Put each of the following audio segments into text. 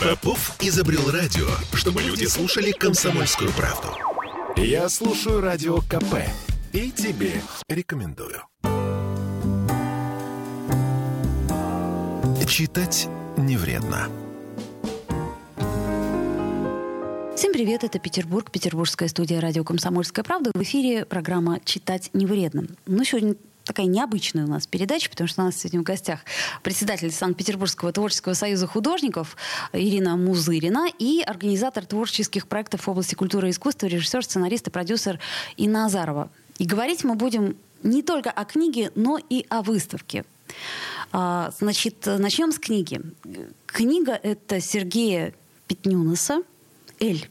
Попов изобрел радио, чтобы люди слушали комсомольскую правду. Я слушаю радио КП и тебе рекомендую. Читать не вредно. Всем привет, это Петербург, петербургская студия радио «Комсомольская правда». В эфире программа «Читать не вредно». Ну, сегодня такая необычная у нас передача, потому что у нас сегодня в гостях председатель Санкт-Петербургского творческого союза художников Ирина Музырина и организатор творческих проектов в области культуры и искусства, режиссер, сценарист и продюсер Инна Азарова. И говорить мы будем не только о книге, но и о выставке. А, значит, начнем с книги. Книга — это Сергея Петнюнаса «Эль».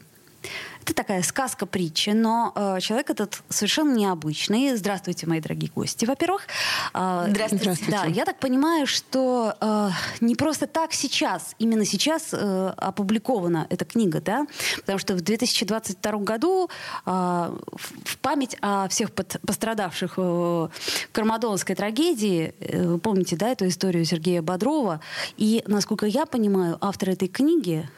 Это такая сказка-притча, но э, человек этот совершенно необычный. Здравствуйте, мои дорогие гости, во-первых. Э, Здравствуйте. Здравствуйте. Да, я так понимаю, что э, не просто так сейчас, именно сейчас э, опубликована эта книга, да? Потому что в 2022 году э, в память о всех под, пострадавших э, Кармадонской трагедии, э, вы помните, да, эту историю Сергея Бодрова, и, насколько я понимаю, автор этой книги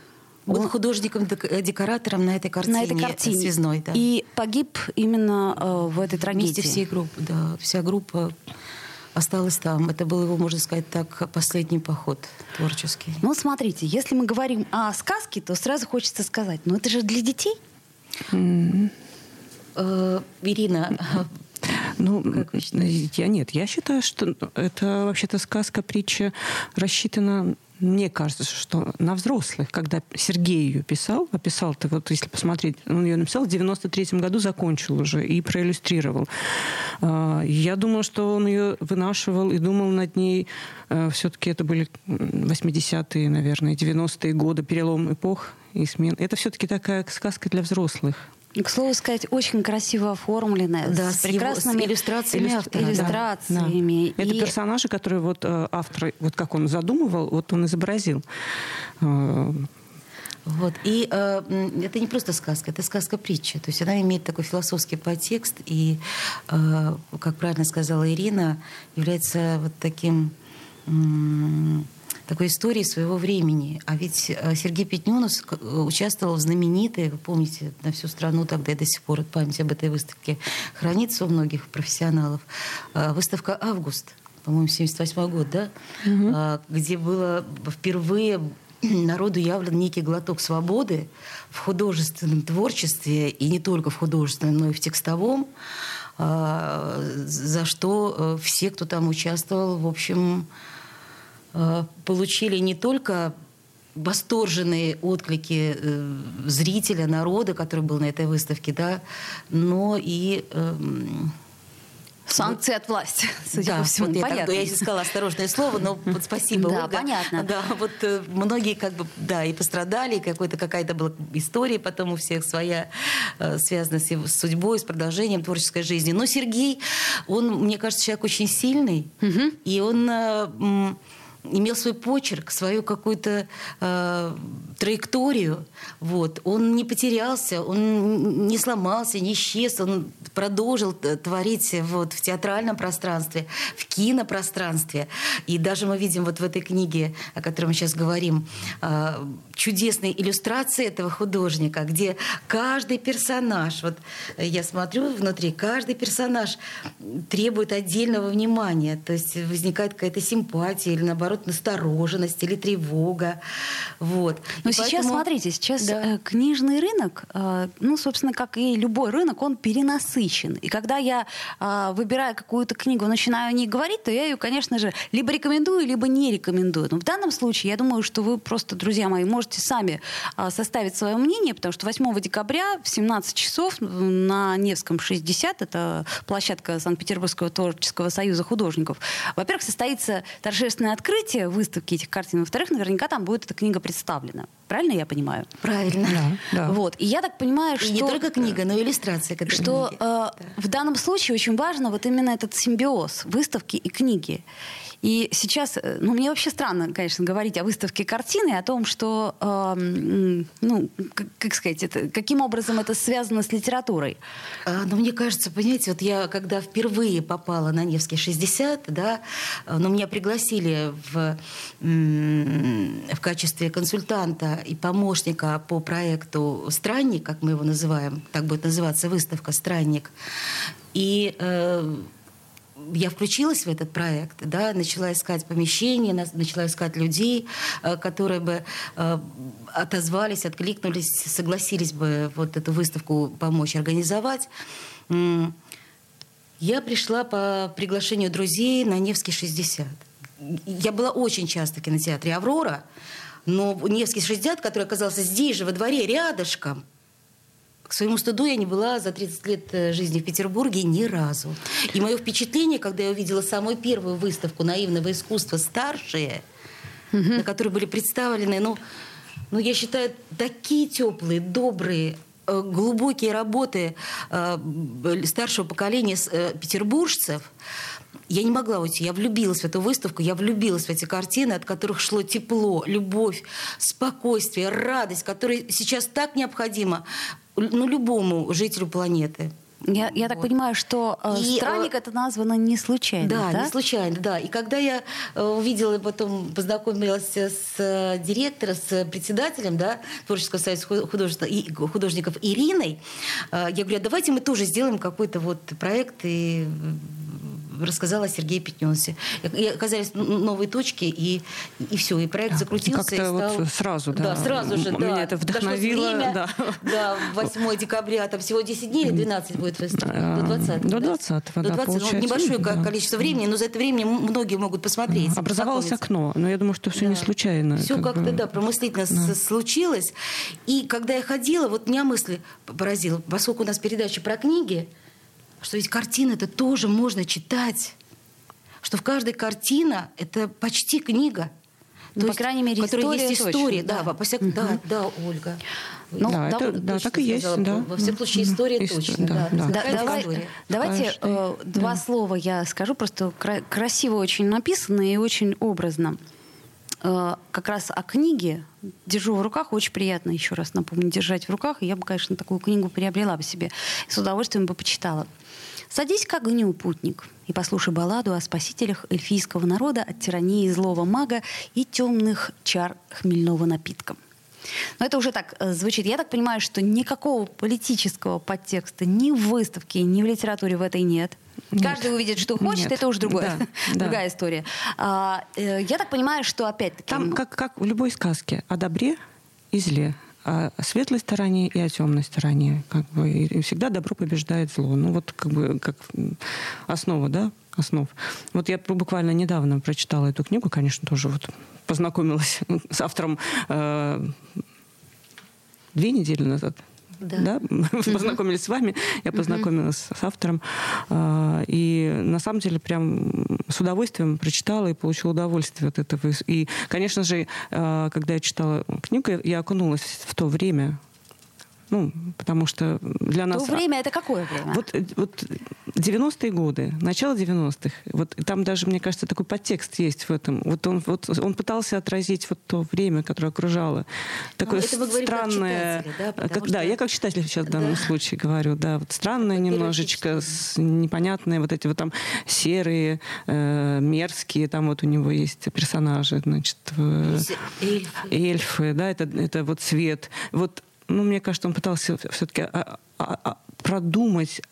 был художником-декоратором на этой картине, на этой картине. связной. Да. И погиб именно э, в этой трагедии. Вместе всей группы, да. Вся группа осталась там. Это был его, можно сказать так, последний поход творческий. Ну, смотрите, если мы говорим о сказке, то сразу хочется сказать, ну это же для детей. Mm. Э, Ирина, ну, я нет, я считаю, что это вообще-то сказка, притча рассчитана мне кажется, что на взрослых, когда Сергей ее писал, описал ты вот если посмотреть, он ее написал в 93 году, закончил уже и проиллюстрировал. А, я думала, что он ее вынашивал и думал над ней. А, Все-таки это были 80-е, наверное, 90-е годы, перелом эпох и смен. Это все-таки такая сказка для взрослых. К слову сказать, очень красиво оформленная, да, с, с прекрасными его, с иллюстрациями. Иллюстра... иллюстрациями. Да, да. Это персонажи, которые вот э, автор, вот как он задумывал, вот он изобразил. Э, вот. И э, это не просто сказка, это сказка-притча. То есть она имеет такой философский подтекст и, э, как правильно сказала Ирина, является вот таким... Э, такой истории своего времени. А ведь э, Сергей Петнюнус участвовал в знаменитой, вы помните, на всю страну тогда и до сих пор память об этой выставке хранится у многих профессионалов. Э, выставка «Август», по-моему, 78 год, да? Угу. Где было впервые народу явлен некий глоток свободы в художественном творчестве, и не только в художественном, но и в текстовом, за что все, кто там участвовал, в общем, Э, получили не только восторженные отклики э, зрителя, народа, который был на этой выставке, да, но и эм, Санкции от власти, судя да, по всему. Вот я, понятно. Так, я искала осторожное слово, но вот спасибо, Да, Ольга. понятно. Да, вот э, многие как бы, да, и пострадали, и какой-то, какая-то была история потом у всех своя, э, связанная с, его, судьбой, с продолжением творческой жизни. Но Сергей, он, мне кажется, человек очень сильный, угу. и он... Э, имел свой почерк, свою какую-то э, траекторию. Вот. Он не потерялся, он не сломался, не исчез, он продолжил творить вот, в театральном пространстве, в кинопространстве. И даже мы видим вот в этой книге, о которой мы сейчас говорим, э, чудесные иллюстрации этого художника, где каждый персонаж, вот я смотрю внутри, каждый персонаж требует отдельного внимания. То есть возникает какая-то симпатия или наоборот наоборот, настороженность или тревога. Вот. Но и сейчас, поэтому... смотрите, сейчас да. Э, книжный рынок, э, ну, собственно, как и любой рынок, он перенасыщен. И когда я, э, выбирая какую-то книгу, начинаю о ней говорить, то я ее, конечно же, либо рекомендую, либо не рекомендую. Но в данном случае я думаю, что вы просто, друзья мои, можете сами составить свое мнение, потому что 8 декабря в 17 часов на Невском 60, это площадка Санкт-Петербургского творческого союза художников, во-первых, состоится торжественное открытие, открытие выставки этих картин. Во-вторых, наверняка там будет эта книга представлена. Правильно я понимаю? Правильно. Да, да. Вот. И я так понимаю, и что... не только книга, но и иллюстрация к этой Что книге. э, да. в данном случае очень важно вот именно этот симбиоз выставки и книги. И сейчас, э, ну, мне вообще странно, конечно, говорить о выставке картины, о том, что, э, ну, как, как сказать, это, каким образом это связано с литературой. А, ну, мне кажется, понимаете, вот я, когда впервые попала на Невский 60, да, э, но ну, меня пригласили в качестве консультанта и помощника по проекту «Странник», как мы его называем, так будет называться выставка «Странник». И э, я включилась в этот проект, да, начала искать помещение, начала искать людей, э, которые бы э, отозвались, откликнулись, согласились бы вот эту выставку помочь организовать. Я пришла по приглашению друзей на Невский 60. Я была очень часто в кинотеатре «Аврора», но Невский 60, который оказался здесь же, во дворе, рядышком, к своему стыду я не была за 30 лет э, жизни в Петербурге ни разу. И мое впечатление, когда я увидела самую первую выставку наивного искусства «Старшие», угу. на которой были представлены, ну, ну, я считаю, такие теплые, добрые, э, глубокие работы э, старшего поколения петербуржцев, я не могла уйти. Я влюбилась в эту выставку, я влюбилась в эти картины, от которых шло тепло, любовь, спокойствие, радость, которая сейчас так необходима ну, любому жителю планеты. Я, я так понимаю, что э, и, странник э, это названо не случайно. Да, да, не случайно, да. И когда я э, увидела, потом познакомилась с э, директором, с председателем да, Творческого союза художников, и, художников Ириной, э, я говорю, а давайте мы тоже сделаем какой-то вот проект и рассказала Сергей Пятненсе. И оказались новые точки, и, и все, и проект закрутился. Как-то стал... вот сразу, да. Да, сразу же, Меня да. это вдохновило. время, да. да, 8 декабря, там всего 10 дней или 12 будет выставка? До 20 До 20 да, да, До 20 ну, небольшое да. количество времени, но за это время многие могут посмотреть. Образовалось окно, но я думаю, что все да. не случайно. Все как-то, бы... да, промыслительно да. случилось. И когда я ходила, вот меня мысли поразила, поскольку у нас передача про книги, что ведь картины это тоже можно читать что в каждой картина это почти книга. Ну, по есть, крайней мере, история есть история, точно, да, да, по всяк... угу. да, да, Ольга. Ну, да, да, это, да так и есть, да. Во всяком случае, история Истор... точно, да. да. да. Давай, давайте э, два слова я скажу, просто кра- красиво очень написано и очень образно. Э, как раз о книге держу в руках, очень приятно, еще раз напомню, держать в руках. И я бы, конечно, такую книгу приобрела бы себе, с удовольствием бы почитала. Садись к огню, путник, и послушай балладу о спасителях эльфийского народа от тирании злого мага и темных чар хмельного напитка. Но это уже так э, звучит. Я так понимаю, что никакого политического подтекста ни в выставке, ни в литературе в этой нет. Нет. Каждый увидит, что хочет, нет. это уже другое, да, другая да. история. А, э, я так понимаю, что опять-таки... Там, как, как в любой сказке, о добре и зле о светлой стороне и о темной стороне. Как бы, и всегда добро побеждает зло. Ну вот как бы как основа, да, основ. Вот я буквально недавно прочитала эту книгу, конечно, тоже вот познакомилась с автором э, две недели назад да. да? Познакомились с вами, я познакомилась с автором. А, и на самом деле прям с удовольствием прочитала и получила удовольствие от этого. И, конечно же, а, когда я читала книгу, я окунулась в то время, ну, потому что для нас... То время это какое время? Вот, вот 90-е годы, начало 90-х. Вот там даже, мне кажется, такой подтекст есть в этом. Вот он, вот он пытался отразить вот то время, которое окружало. Такое ну, это странное... да? Как, что... да, я как читатель сейчас в данном да. случае говорю. Да, вот странное это немножечко, с, непонятные вот эти вот там серые, э, мерзкие, там вот у него есть персонажи, значит... Э, эльфы. Эльфы, да, это, это вот цвет. Вот ну, мне кажется, он пытался все-таки а, а, а, продумать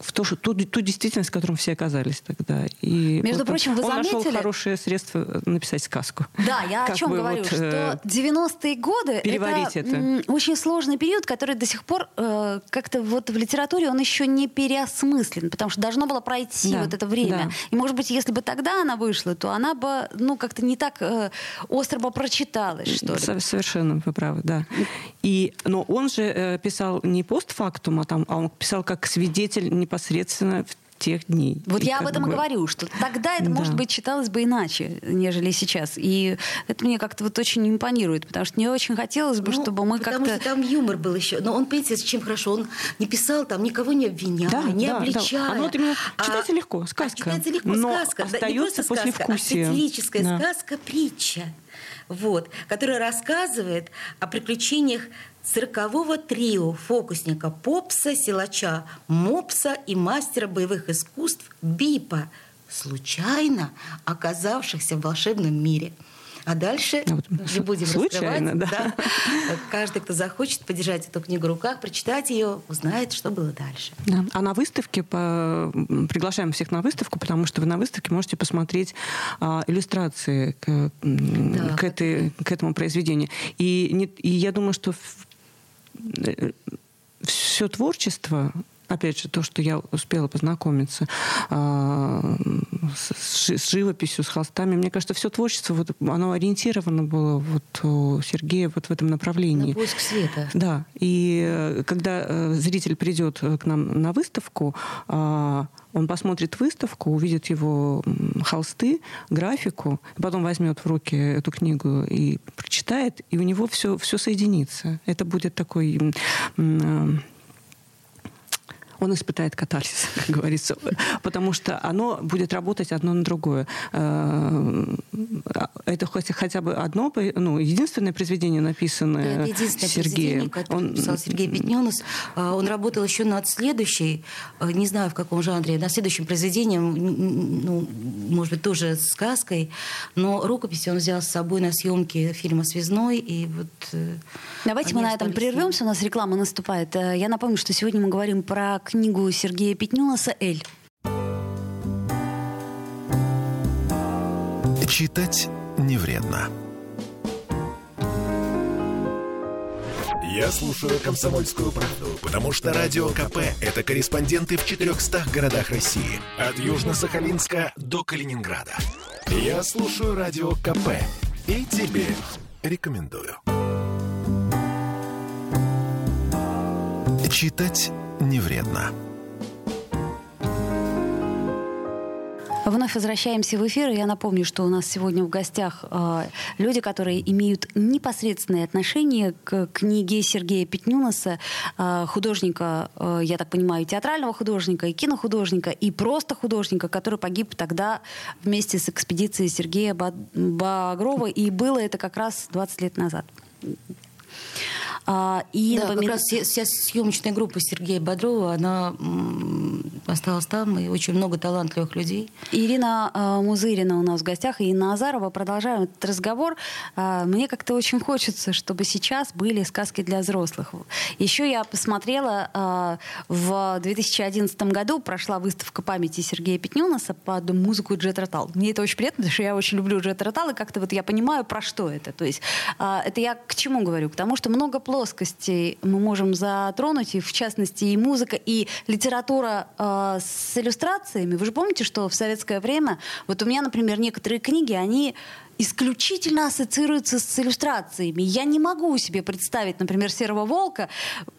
в то, что, ту, ту действительность, в которой все оказались тогда. И Между вот прочим, вы он заметили... нашел хорошее средство написать сказку. Да, я о чем говорю, вот, что 90-е э, годы это, это очень сложный период, который до сих пор э, как-то вот в литературе он еще не переосмыслен, потому что должно было пройти да, вот это время. Да. И, может быть, если бы тогда она вышла, то она бы, ну, как-то не так э, остро бы прочиталась, что ли. Совершенно, вы правы, да. И, но он же э, писал не постфактум, а, там, а он писал как свидетель непосредственно в тех дней. Вот и я об этом бы... и говорю, что тогда это, да. может быть, читалось бы иначе, нежели сейчас. И это мне как-то вот очень импонирует, потому что мне очень хотелось бы, ну, чтобы мы как-то... Потому что там юмор был еще. Но он, понимаете, с чем хорошо? Он не писал там, никого не обвиняя, да, не да, обличая. Да. Оно вот именно а читается а, легко, сказка. А читается легко, но сказка. остается да, не сказка, а сатирическая да. сказка, притча. Вот, которая рассказывает о приключениях циркового трио фокусника Попса, силача Мопса и мастера боевых искусств Бипа, случайно оказавшихся в волшебном мире. А дальше А вот не будем случайно, раскрывать. да. Каждый, кто захочет подержать эту книгу в руках, прочитать ее, узнает, что было дальше. Да. А на выставке по... приглашаем всех на выставку, потому что вы на выставке можете посмотреть а, иллюстрации к, Да, к, этой, к этому произведению. И, не- и я думаю, что все творчество опять же, то, что я успела познакомиться а, с, с живописью, с холстами, мне кажется, все творчество, вот, оно ориентировано было вот у Сергея вот в этом направлении. На поиск света. Да, и э, когда э, зритель придет э, к нам на выставку, а, он посмотрит выставку, увидит его холсты, графику, потом возьмет в руки эту книгу и прочитает, и у него все, все соединится. Это будет такой... м, он испытает катарсис, как говорится, потому что оно будет работать одно на другое. Э, Это хоть- хотя бы одно, ну, единственное произведение, написанное Это единственное Сергеем. произведение, которое Он- написал Сергей Петненус. А, Он работал еще над следующей, а, не знаю в каком жанре, над следующим произведением, ну, может быть, тоже сказкой, но рукописи он взял с собой на съемки фильма «Связной», и вот... э, Давайте мы на этом прервемся, у нас реклама наступает. Э, Я напомню, что сегодня мы говорим про книгу Сергея Петнюнаса «Эль». Читать не вредно. Я слушаю «Комсомольскую правду», потому что «Радио КП» — это корреспонденты в 400 городах России. От Южно-Сахалинска до Калининграда. Я слушаю «Радио КП» и тебе рекомендую. Читать не вредно. Вновь возвращаемся в эфир. Я напомню, что у нас сегодня в гостях э, люди, которые имеют непосредственное отношение к книге Сергея Петнюнаса, э, художника, э, я так понимаю, театрального художника, и кинохудожника, и просто художника, который погиб тогда вместе с экспедицией Сергея Ба- Багрова. И было это как раз 20 лет назад. А, и да, как напомина- раз вся, съемочная группа Сергея Бодрова, она осталась там, и очень много талантливых людей. Ирина э, Музырина у нас в гостях, и Инна Азарова. Продолжаем этот разговор. А, Мне как-то очень хочется, чтобы сейчас были сказки для взрослых. Еще я посмотрела, а, в 2011 году прошла выставка памяти Сергея Петнюнаса под музыку Джет Ротал. Мне это очень приятно, потому что я очень люблю Джет Ротал, и как-то вот я понимаю, про что это. То есть а, это я к чему говорю? К тому, что много плоскостей мы можем затронуть, и в частности и музыка, и литература э, с иллюстрациями. Вы же помните, что в советское время, вот у меня, например, некоторые книги, они исключительно ассоциируются с иллюстрациями. Я не могу себе представить, например, «Серого волка»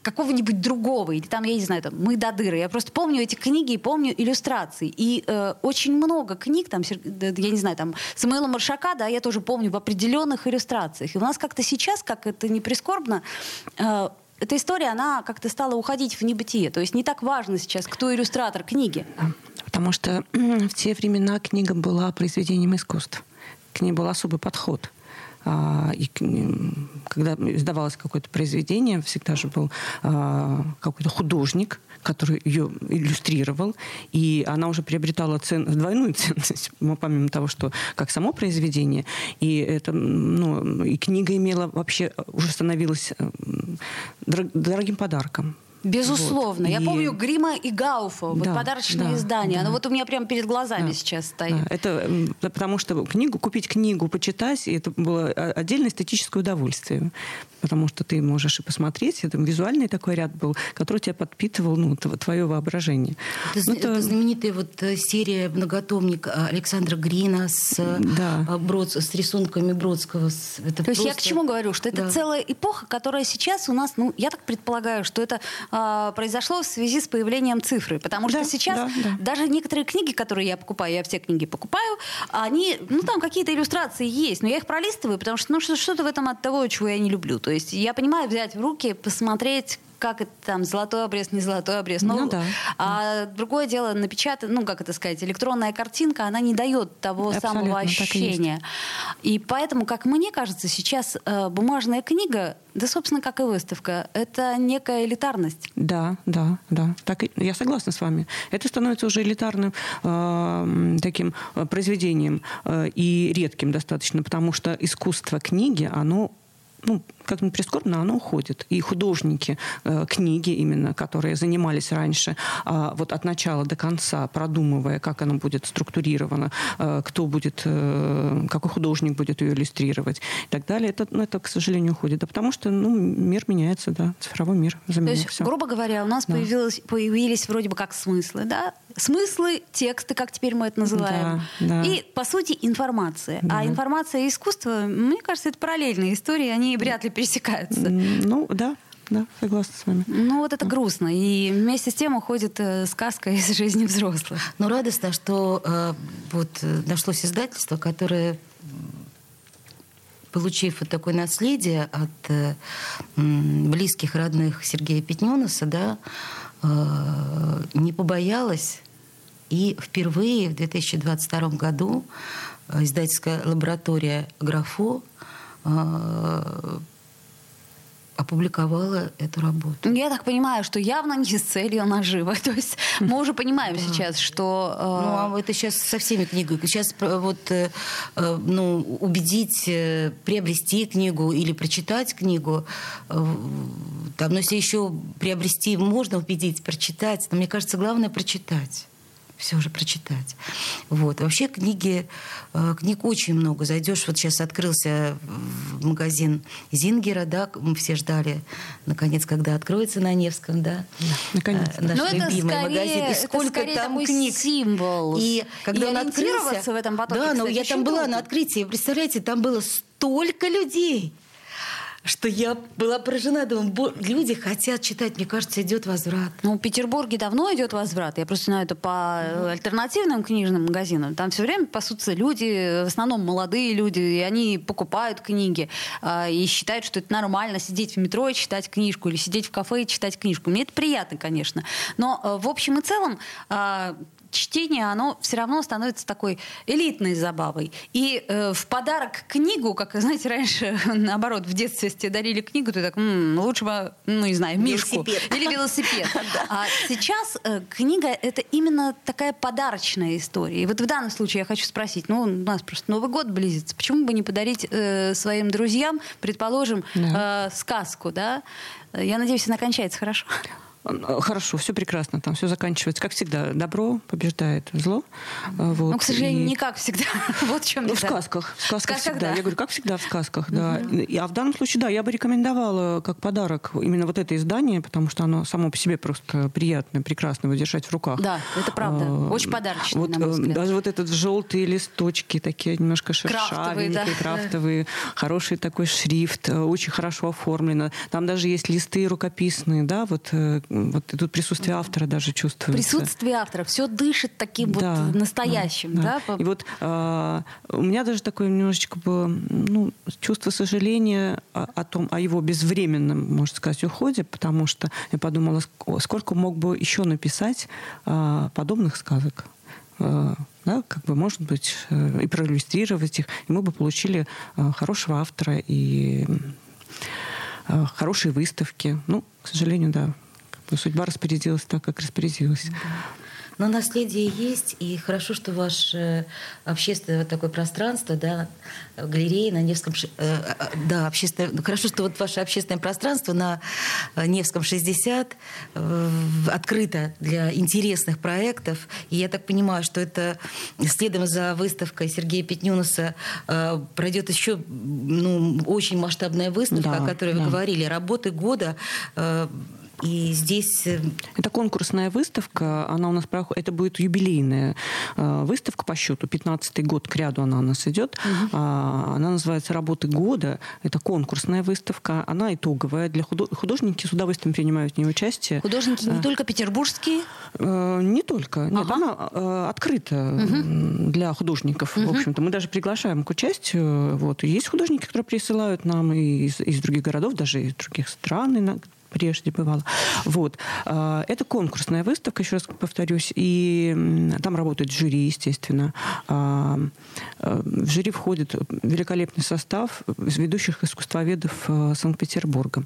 какого-нибудь другого, или там, я не знаю, там «Мы до дыры». Я просто помню эти книги и помню иллюстрации. И э, очень много книг, там, я не знаю, там Самуила Маршака, да, я тоже помню в определенных иллюстрациях. И у нас как-то сейчас, как это не прискорбно, э, эта история, она как-то стала уходить в небытие. То есть не так важно сейчас, кто иллюстратор книги. Потому что в те времена книга была произведением искусств. К ней был особый подход. А, И когда издавалось какое-то произведение, всегда же был а, какой-то художник, который ее иллюстрировал, и она уже приобретала цен, двойную ценность, помимо того, что как само произведение, и это, ну, и книга имела вообще уже становилась дорогим подарком. Безусловно. Вот. Я И- помню Грима и Гауфа, вот Да, подарочное да, издание. да. Оно вот у меня прямо перед глазами Да. сейчас стоит. Да, это да, потому что книгу, купить книгу, почитать, это было отдельное эстетическое удовольствие. Потому что ты можешь и посмотреть, это визуальный такой ряд был, который тебя подпитывал ну, тв- твое воображение. Это, Ну, это знаменитая вот э, серия многотомник Александра Грина с, э, Да. э, Брод- с рисунками Бродского. Это То есть я к просто- чему говорю, что это Да. целая эпоха, которая сейчас у нас, ну, я так предполагаю, что это а, произошло в связи с появлением цифры, потому что Да, сейчас да, да. даже некоторые книги, которые я покупаю, я все книги покупаю, они, ну, там какие-то иллюстрации есть, но я их пролистываю, потому что, ну, что- что-то в этом от того, чего я не люблю. То есть я понимаю взять в руки, посмотреть, как это там, золотой обрез, не золотой обрез. Но, Ну да. А другое дело, напечатать, ну, как это сказать, электронная картинка, она не дает того Абсолютно, самого так и ощущения. И поэтому, как мне кажется, сейчас э, бумажная книга, да, собственно, как и выставка, это некая элитарность. Да, да, да. Так, я согласна с вами. Это становится уже элитарным э, таким э, произведением э, и редким достаточно, потому что искусство книги, оно ну, как ни прискорбно, оно уходит. И художники э, книги именно, которые занимались раньше, а, вот от начала до конца, продумывая, как оно будет структурировано, э, кто будет, э, какой художник будет ее иллюстрировать и так далее, это, ну, это, к сожалению, уходит. Да потому что ну, мир меняется, да, цифровой мир То заменил есть, всё. грубо говоря, у нас Да. появилось, появились вроде бы как смыслы, да? Смыслы, тексты, как теперь мы это называем. Да, да. И, по сути, информация. Да. А информация и искусство, мне кажется, это параллельные истории, они вряд ли пересекаются. Ну, да, да, согласна с вами. Ну вот это грустно. И вместе с тем уходит э, сказка из жизни взрослых. Но радостно, что э, вот э, нашлось издательство, которое, получив вот такое наследие от э, близких, родных Сергея Петненуса, да, э, не побоялась и впервые в 2022 году э, издательская лаборатория «Графо» э, опубликовала эту работу. Я так понимаю, что явно не с целью нажива. То есть мы уже понимаем сейчас, что... э, Ну, а это сейчас со всеми книгами. Сейчас вот э, э, ну, убедить э, приобрести книгу или прочитать книгу, э, там, ну, если еще приобрести можно убедить, прочитать, но мне кажется, главное прочитать. Все же прочитать. Вот. Вообще книги, э, книг очень много. Зайдешь, вот сейчас открылся в магазин Зингера, да, мы все ждали, наконец, когда откроется на Невском, да. наконец-то. Э, Наш Ну, это любимый скорее- магазин. И это сколько скорее там книг. символ. И когда И он открылся... в этом потоке, Да, ну кстати, я там была трудно. на открытии. Представляете, там было столько людей, что я была поражена. Думаю, «Бо- люди хотят читать. Мне кажется, идет возврат. Ну, в Петербурге давно идет возврат. Я просто знаю это по э, альтернативным книжным магазинам. Там все время пасутся люди, в основном молодые люди, и они покупают книги а, и считают, что это нормально сидеть в метро и читать книжку, или сидеть в кафе и читать книжку. Мне это приятно, конечно. Но э, в общем и целом а, чтение, оно все равно становится такой элитной забавой. И э, в подарок книгу, как, знаете, раньше, наоборот, в детстве, если тебе дарили книгу, ты так, «М, лучше бы, ну, не знаю, мишку. Велосипед. Или велосипед. А сейчас э, книга — это именно такая подарочная история. И вот в данном случае я хочу спросить, ну, у нас просто Новый год близится, почему бы не подарить э, своим друзьям, предположим, э, сказку, да? Я надеюсь, она кончается хорошо. Э, Хорошо, все прекрасно, там все заканчивается. Как всегда, добро побеждает зло. Э, Вот, Но, к сожалению, и- не как всегда. вот в чем Ну, в сказках. В сказках сказках, всегда. да. Я говорю, как всегда в сказках, да. И- А в данном случае, да, я бы рекомендовала как подарок именно вот это издание, потому что оно само по себе просто приятное, прекрасно его держать в руках. Да, это правда. А, Очень подарочное, вот, на мой взгляд. Даже вот этот желтые листочки, такие немножко Крафтовые, да. шершавенькие, крафтовые, хороший такой шрифт, очень хорошо оформлено. Там даже есть листы рукописные, да, вот, вот и тут присутствие автора даже чувствуется. Присутствие автора. Все дышит таким Да, вот настоящим. да, Да, да. И вот а, у меня даже такое немножечко было ну, чувство сожаления о, о том, о его безвременном, можно сказать, уходе, потому что я подумала, ск- сколько мог бы еще написать а, подобных сказок. А, да, как бы, может быть, э, и проиллюстрировать их, и мы бы получили хорошего автора и хорошие выставки. Ну, к сожалению, да, бы судьба распорядилась так, как распорядилась. Но наследие есть, и хорошо, что ваше общественное вот такое пространство, да, галерея на Невском, э, э, да, общественное, ну, хорошо, что вот ваше общественное пространство на э, Невском 60 э, открыто для интересных проектов, и я так понимаю, что это следом за выставкой Сергея Петнюнуса э, пройдет еще ну, очень масштабная выставка, Да, о которой вы да. говорили, работы года, э, и здесь э, Это конкурсная выставка, она у нас проходит, это будет юбилейная э, выставка по счету, 15-й год к ряду она у нас идет. А, она называется «Работы года», это конкурсная выставка, она итоговая, для худо- художники с удовольствием принимают в ней участие. Художники не только петербургские, Э, Не только. Нет, Ага. она э, открыта м, для художников. В общем-то, мы даже приглашаем к участию. Вот. Есть художники, которые присылают нам и из, из других городов, даже из других стран прежде бывало. Вот. А, это конкурсная выставка, еще раз повторюсь, и там работает жюри, естественно. А, а, в жюри входит великолепный состав ведущих искусствоведов Санкт-Петербурга.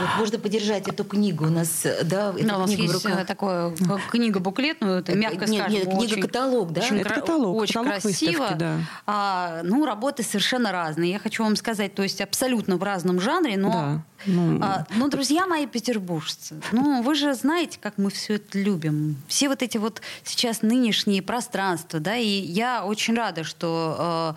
Вот, можно поддержать эту книгу у нас, да? Да, у нас есть руках. такое книга-буклет, ну, это мягко нет, скажем. Нет, книга-каталог, да? Очень, это каталог, очень каталог красиво. Выставки, да. а, ну, работы совершенно разные. Я хочу вам сказать, то есть абсолютно в разном жанре, но... Да. Ну, а, ну, друзья мои петербуржцы, ну, вы же знаете, как мы все это любим. Все вот эти вот сейчас нынешние пространства, да, и я очень рада, что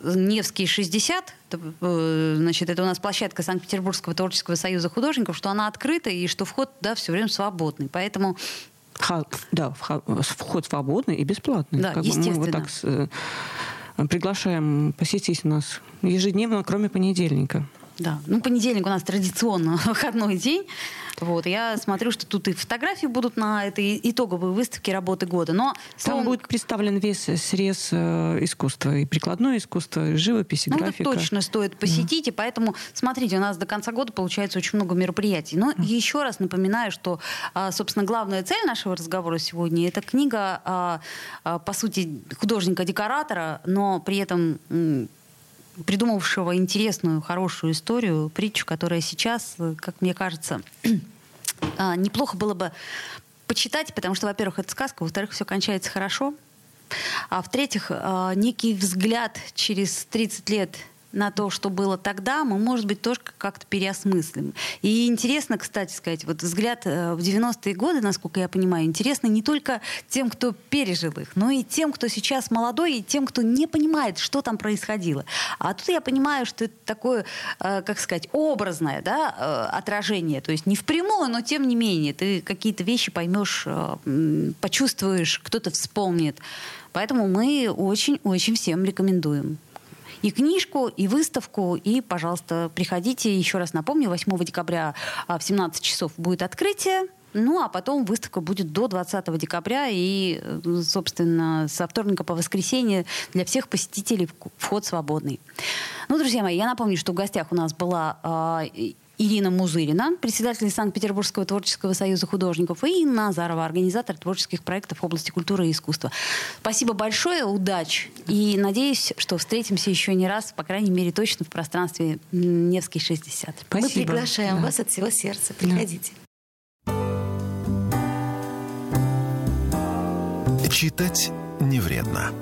э, Невский 60, э, значит, это у нас площадка Санкт-Петербургского творческого союза художников, что она открыта и что вход, да, все время свободный. Поэтому да, вход свободный и бесплатный. Да, как естественно. мы вот так э, приглашаем посетить нас ежедневно, кроме понедельника. Да, ну понедельник у нас традиционно выходной день. Вот, я смотрю, что тут и фотографии будут на этой итоговой выставке работы года. Но там будет представлен весь срез э, искусства, и прикладное искусство, и живопись, и ну, графика. Это точно стоит посетить, mm. и поэтому, смотрите, у нас до конца года получается очень много мероприятий. Но mm. еще раз напоминаю, что, а, собственно, главная цель нашего разговора сегодня – это книга, а, а, по сути, художника-декоратора, но при этом придумавшего интересную, хорошую историю, притчу, которая сейчас, как мне кажется, а, неплохо было бы почитать, потому что, во-первых, это сказка, во-вторых, все кончается хорошо, а в-третьих, а, некий взгляд через 30 лет на то, что было тогда, мы, может быть, тоже как-то переосмыслим. И интересно, кстати сказать, вот взгляд э, в 90-е годы, насколько я понимаю, интересно не только тем, кто пережил их, но и тем, кто сейчас молодой, и тем, кто не понимает, что там происходило. А тут я понимаю, что это такое, э, как сказать, образное да, э, отражение. То есть не впрямую, но тем не менее, ты какие-то вещи поймешь, почувствуешь, кто-то вспомнит. Поэтому мы очень-очень всем рекомендуем и книжку, и выставку. И, пожалуйста, приходите. Еще раз напомню, 8 декабря а, в 17 часов будет открытие. Ну, а потом выставка будет до 20 декабря, и, э, собственно, со вторника по воскресенье для всех посетителей вход свободный. Ну, друзья мои, я напомню, что в гостях у нас была э, Ирина Музырина, председатель Санкт-Петербургского творческого союза художников, и Инна Назарова, организатор творческих проектов в области культуры и искусства. Спасибо большое, удачи. И надеюсь, что встретимся еще не раз, по крайней мере, точно в пространстве Невский 60. Спасибо. Мы приглашаем да. вас от всего сердца. Приходите. Читать не вредно.